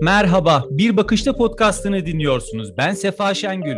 Merhaba, Bir Bakışta podcastını dinliyorsunuz. Ben Sefa Şengül.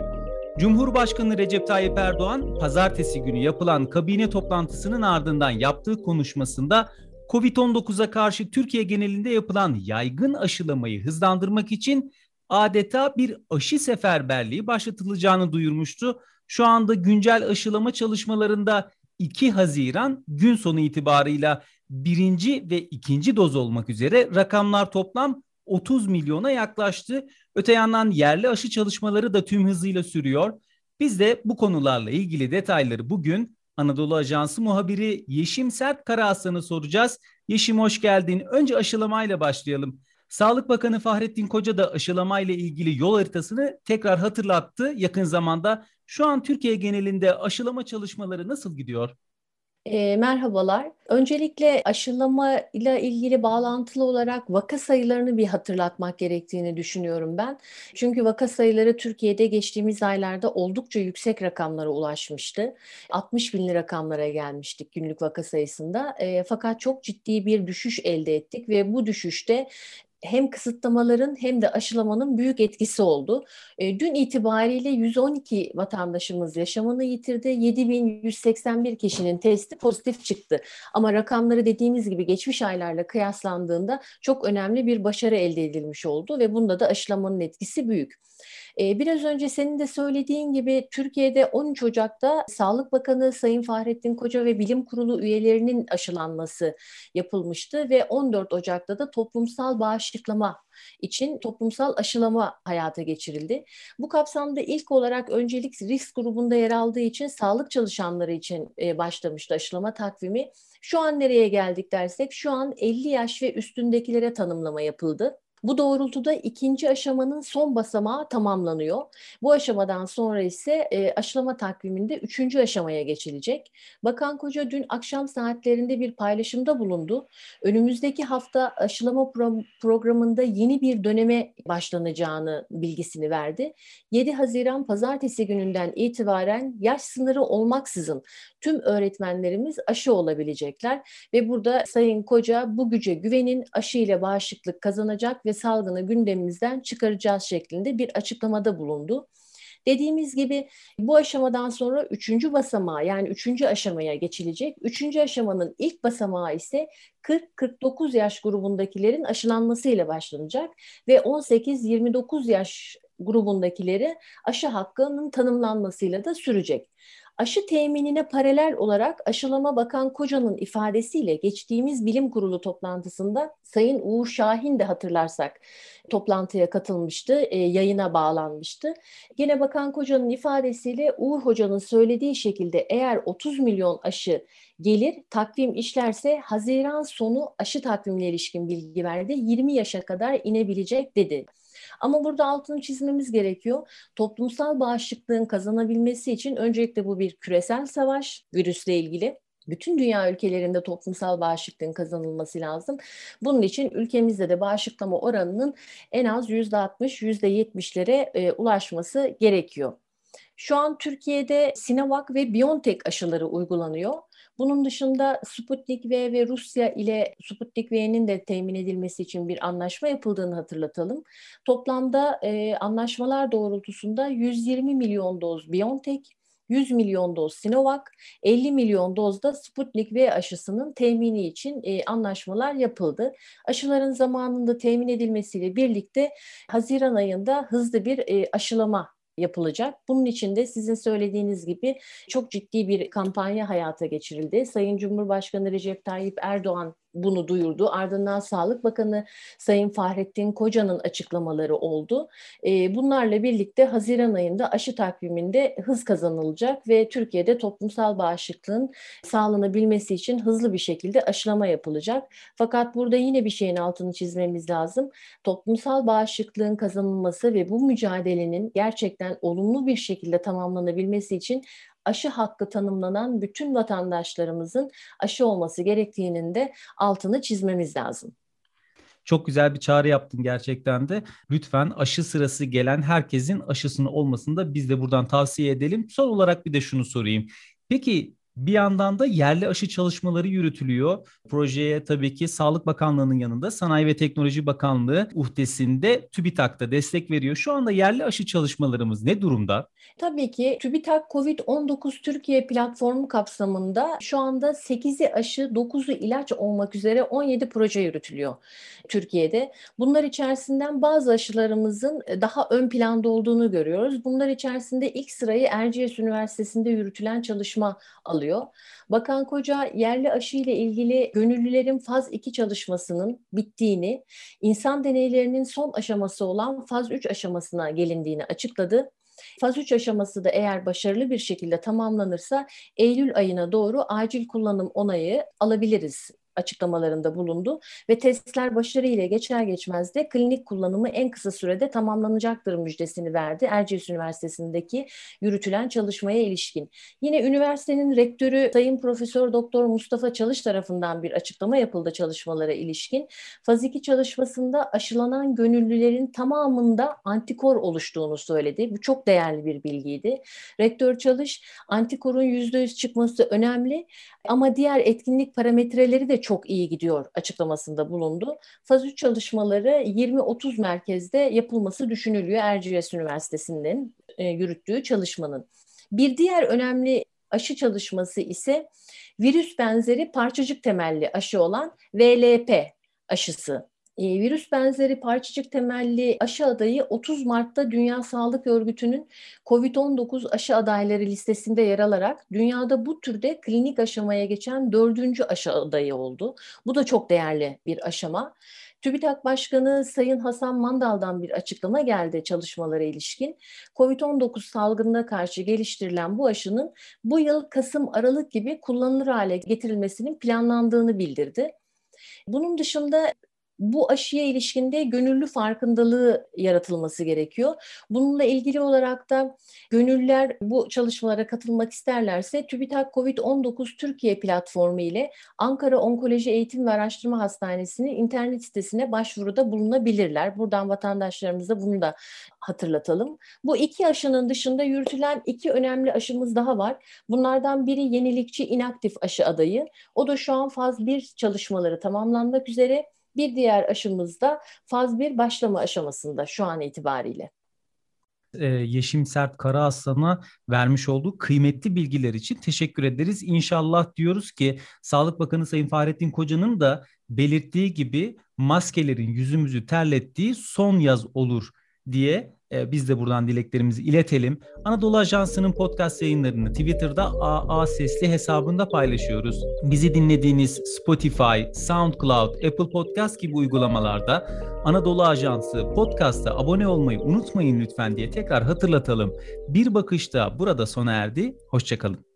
Cumhurbaşkanı Recep Tayyip Erdoğan, pazartesi günü yapılan kabine toplantısının ardından yaptığı konuşmasında COVID-19'a karşı Türkiye genelinde yapılan yaygın aşılamayı hızlandırmak için adeta bir aşı seferberliği başlatılacağını duyurmuştu. Şu anda güncel aşılama çalışmalarında 2 Haziran gün sonu itibarıyla birinci ve ikinci doz olmak üzere rakamlar toplam 30 milyona yaklaştı. Öte yandan yerli aşı çalışmaları da tüm hızıyla sürüyor. Biz de bu konularla ilgili detayları bugün Anadolu Ajansı muhabiri Yeşim Sert Karaaslan'a soracağız. Yeşim hoş geldin. Önce aşılamayla başlayalım. Sağlık Bakanı Fahrettin Koca da aşılamayla ilgili yol haritasını tekrar hatırlattı yakın zamanda. Şu an Türkiye genelinde aşılama çalışmaları nasıl gidiyor? E, merhabalar. Öncelikle aşılama ile ilgili bağlantılı olarak vaka sayılarını bir hatırlatmak gerektiğini düşünüyorum ben. Çünkü vaka sayıları Türkiye'de geçtiğimiz aylarda oldukça yüksek rakamlara ulaşmıştı. 60 binli rakamlara gelmiştik günlük vaka sayısında. E, fakat çok ciddi bir düşüş elde ettik ve bu düşüşte hem kısıtlamaların hem de aşılamanın büyük etkisi oldu. E, dün itibariyle 112 vatandaşımız yaşamını yitirdi. 7181 kişinin testi pozitif çıktı. Ama rakamları dediğimiz gibi geçmiş aylarla kıyaslandığında çok önemli bir başarı elde edilmiş oldu ve bunda da aşılamanın etkisi büyük. Biraz önce senin de söylediğin gibi Türkiye'de 13 Ocak'ta Sağlık Bakanı Sayın Fahrettin Koca ve Bilim Kurulu üyelerinin aşılanması yapılmıştı ve 14 Ocak'ta da toplumsal bağışıklama için toplumsal aşılama hayata geçirildi. Bu kapsamda ilk olarak öncelik risk grubunda yer aldığı için sağlık çalışanları için başlamıştı aşılama takvimi. Şu an nereye geldik dersek şu an 50 yaş ve üstündekilere tanımlama yapıldı. Bu doğrultuda ikinci aşamanın son basamağı tamamlanıyor. Bu aşamadan sonra ise e, aşılama takviminde üçüncü aşamaya geçilecek. Bakan Koca dün akşam saatlerinde bir paylaşımda bulundu. Önümüzdeki hafta aşılama pro- programında yeni bir döneme başlanacağını bilgisini verdi. 7 Haziran pazartesi gününden itibaren yaş sınırı olmaksızın tüm öğretmenlerimiz aşı olabilecekler ve burada Sayın Koca bu güce güvenin aşı ile bağışıklık kazanacak ve salgını gündemimizden çıkaracağız şeklinde bir açıklamada bulundu. Dediğimiz gibi bu aşamadan sonra üçüncü basamağa yani üçüncü aşamaya geçilecek. Üçüncü aşamanın ilk basamağı ise 40-49 yaş grubundakilerin aşılanmasıyla başlanacak ve 18-29 yaş grubundakileri aşı hakkının tanımlanmasıyla da sürecek. Aşı teminine paralel olarak aşılama bakan Koca'nın ifadesiyle geçtiğimiz bilim kurulu toplantısında Sayın Uğur Şahin de hatırlarsak toplantıya katılmıştı, e, yayına bağlanmıştı. Yine Bakan Koca'nın ifadesiyle Uğur Hoca'nın söylediği şekilde eğer 30 milyon aşı gelir, takvim işlerse Haziran sonu aşı takvimine ilişkin bilgi verdi. 20 yaşa kadar inebilecek dedi. Ama burada altını çizmemiz gerekiyor. Toplumsal bağışıklığın kazanabilmesi için öncelikle bu bir küresel savaş virüsle ilgili bütün dünya ülkelerinde toplumsal bağışıklığın kazanılması lazım. Bunun için ülkemizde de bağışıklama oranının en az %60, %70'lere e, ulaşması gerekiyor. Şu an Türkiye'de Sinovac ve BioNTech aşıları uygulanıyor. Bunun dışında Sputnik V ve Rusya ile Sputnik V'nin de temin edilmesi için bir anlaşma yapıldığını hatırlatalım. Toplamda e, anlaşmalar doğrultusunda 120 milyon doz BioNTech, 100 milyon doz Sinovac, 50 milyon doz da Sputnik V aşısının temini için e, anlaşmalar yapıldı. Aşıların zamanında temin edilmesiyle birlikte Haziran ayında hızlı bir e, aşılama yapılacak. Bunun için de sizin söylediğiniz gibi çok ciddi bir kampanya hayata geçirildi. Sayın Cumhurbaşkanı Recep Tayyip Erdoğan bunu duyurdu. Ardından Sağlık Bakanı Sayın Fahrettin Koca'nın açıklamaları oldu. E, bunlarla birlikte Haziran ayında aşı takviminde hız kazanılacak ve Türkiye'de toplumsal bağışıklığın sağlanabilmesi için hızlı bir şekilde aşılama yapılacak. Fakat burada yine bir şeyin altını çizmemiz lazım. Toplumsal bağışıklığın kazanılması ve bu mücadelenin gerçekten olumlu bir şekilde tamamlanabilmesi için aşı hakkı tanımlanan bütün vatandaşlarımızın aşı olması gerektiğinin de altını çizmemiz lazım. Çok güzel bir çağrı yaptın gerçekten de. Lütfen aşı sırası gelen herkesin aşısını olmasını da biz de buradan tavsiye edelim. Son olarak bir de şunu sorayım. Peki Bir yandan da yerli aşı çalışmaları yürütülüyor. Projeye tabii ki Sağlık Bakanlığı'nın yanında Sanayi ve Teknoloji Bakanlığı uhdesinde TÜBİTAK da destek veriyor. Şu anda yerli aşı çalışmalarımız ne durumda? Tabii ki TÜBİTAK COVID-19 Türkiye platformu kapsamında şu anda 8'i aşı, 9'u ilaç olmak üzere 17 proje yürütülüyor Türkiye'de. Bunlar içerisinden bazı aşılarımızın daha ön planda olduğunu görüyoruz. Bunlar içerisinde ilk sırayı Erciyes Üniversitesi'nde yürütülen çalışma alıyor. Bakan Koca yerli aşı ile ilgili gönüllülerin faz 2 çalışmasının bittiğini, insan deneylerinin son aşaması olan faz 3 aşamasına gelindiğini açıkladı. Faz 3 aşaması da eğer başarılı bir şekilde tamamlanırsa Eylül ayına doğru acil kullanım onayı alabiliriz açıklamalarında bulundu ve testler başarıyla geçer geçmez de klinik kullanımı en kısa sürede tamamlanacaktır müjdesini verdi Erciyes Üniversitesi'ndeki yürütülen çalışmaya ilişkin. Yine üniversitenin rektörü Sayın Profesör Doktor Mustafa Çalış tarafından bir açıklama yapıldı çalışmalara ilişkin. Faz 2 çalışmasında aşılanan gönüllülerin tamamında antikor oluştuğunu söyledi. Bu çok değerli bir bilgiydi. Rektör Çalış antikorun %100 çıkması önemli ama diğer etkinlik parametreleri de çok iyi gidiyor açıklamasında bulundu. Faz 3 çalışmaları 20-30 merkezde yapılması düşünülüyor Erciyes Üniversitesi'nin e, yürüttüğü çalışmanın. Bir diğer önemli aşı çalışması ise virüs benzeri parçacık temelli aşı olan VLP aşısı virüs benzeri parçacık temelli aşı adayı 30 Mart'ta Dünya Sağlık Örgütü'nün COVID-19 aşı adayları listesinde yer alarak dünyada bu türde klinik aşamaya geçen dördüncü aşı adayı oldu. Bu da çok değerli bir aşama. TÜBİTAK Başkanı Sayın Hasan Mandal'dan bir açıklama geldi çalışmalara ilişkin. COVID-19 salgınına karşı geliştirilen bu aşının bu yıl Kasım-Aralık gibi kullanılır hale getirilmesinin planlandığını bildirdi. Bunun dışında bu aşıya ilişkinde gönüllü farkındalığı yaratılması gerekiyor. Bununla ilgili olarak da gönüllüler bu çalışmalara katılmak isterlerse TÜBİTAK COVID-19 Türkiye platformu ile Ankara Onkoloji Eğitim ve Araştırma Hastanesi'nin internet sitesine başvuruda bulunabilirler. Buradan vatandaşlarımıza bunu da hatırlatalım. Bu iki aşının dışında yürütülen iki önemli aşımız daha var. Bunlardan biri yenilikçi inaktif aşı adayı. O da şu an faz 1 çalışmaları tamamlanmak üzere. Bir diğer aşımız da faz 1 başlama aşamasında şu an itibariyle. Ee, Yeşim Sert Karaaslan'a vermiş olduğu kıymetli bilgiler için teşekkür ederiz. İnşallah diyoruz ki Sağlık Bakanı Sayın Fahrettin Koca'nın da belirttiği gibi maskelerin yüzümüzü terlettiği son yaz olur diye e, biz de buradan dileklerimizi iletelim. Anadolu Ajansı'nın podcast yayınlarını Twitter'da AA Sesli hesabında paylaşıyoruz. Bizi dinlediğiniz Spotify, SoundCloud, Apple Podcast gibi uygulamalarda Anadolu Ajansı podcast'a abone olmayı unutmayın lütfen diye tekrar hatırlatalım. Bir bakışta burada sona erdi. Hoşçakalın.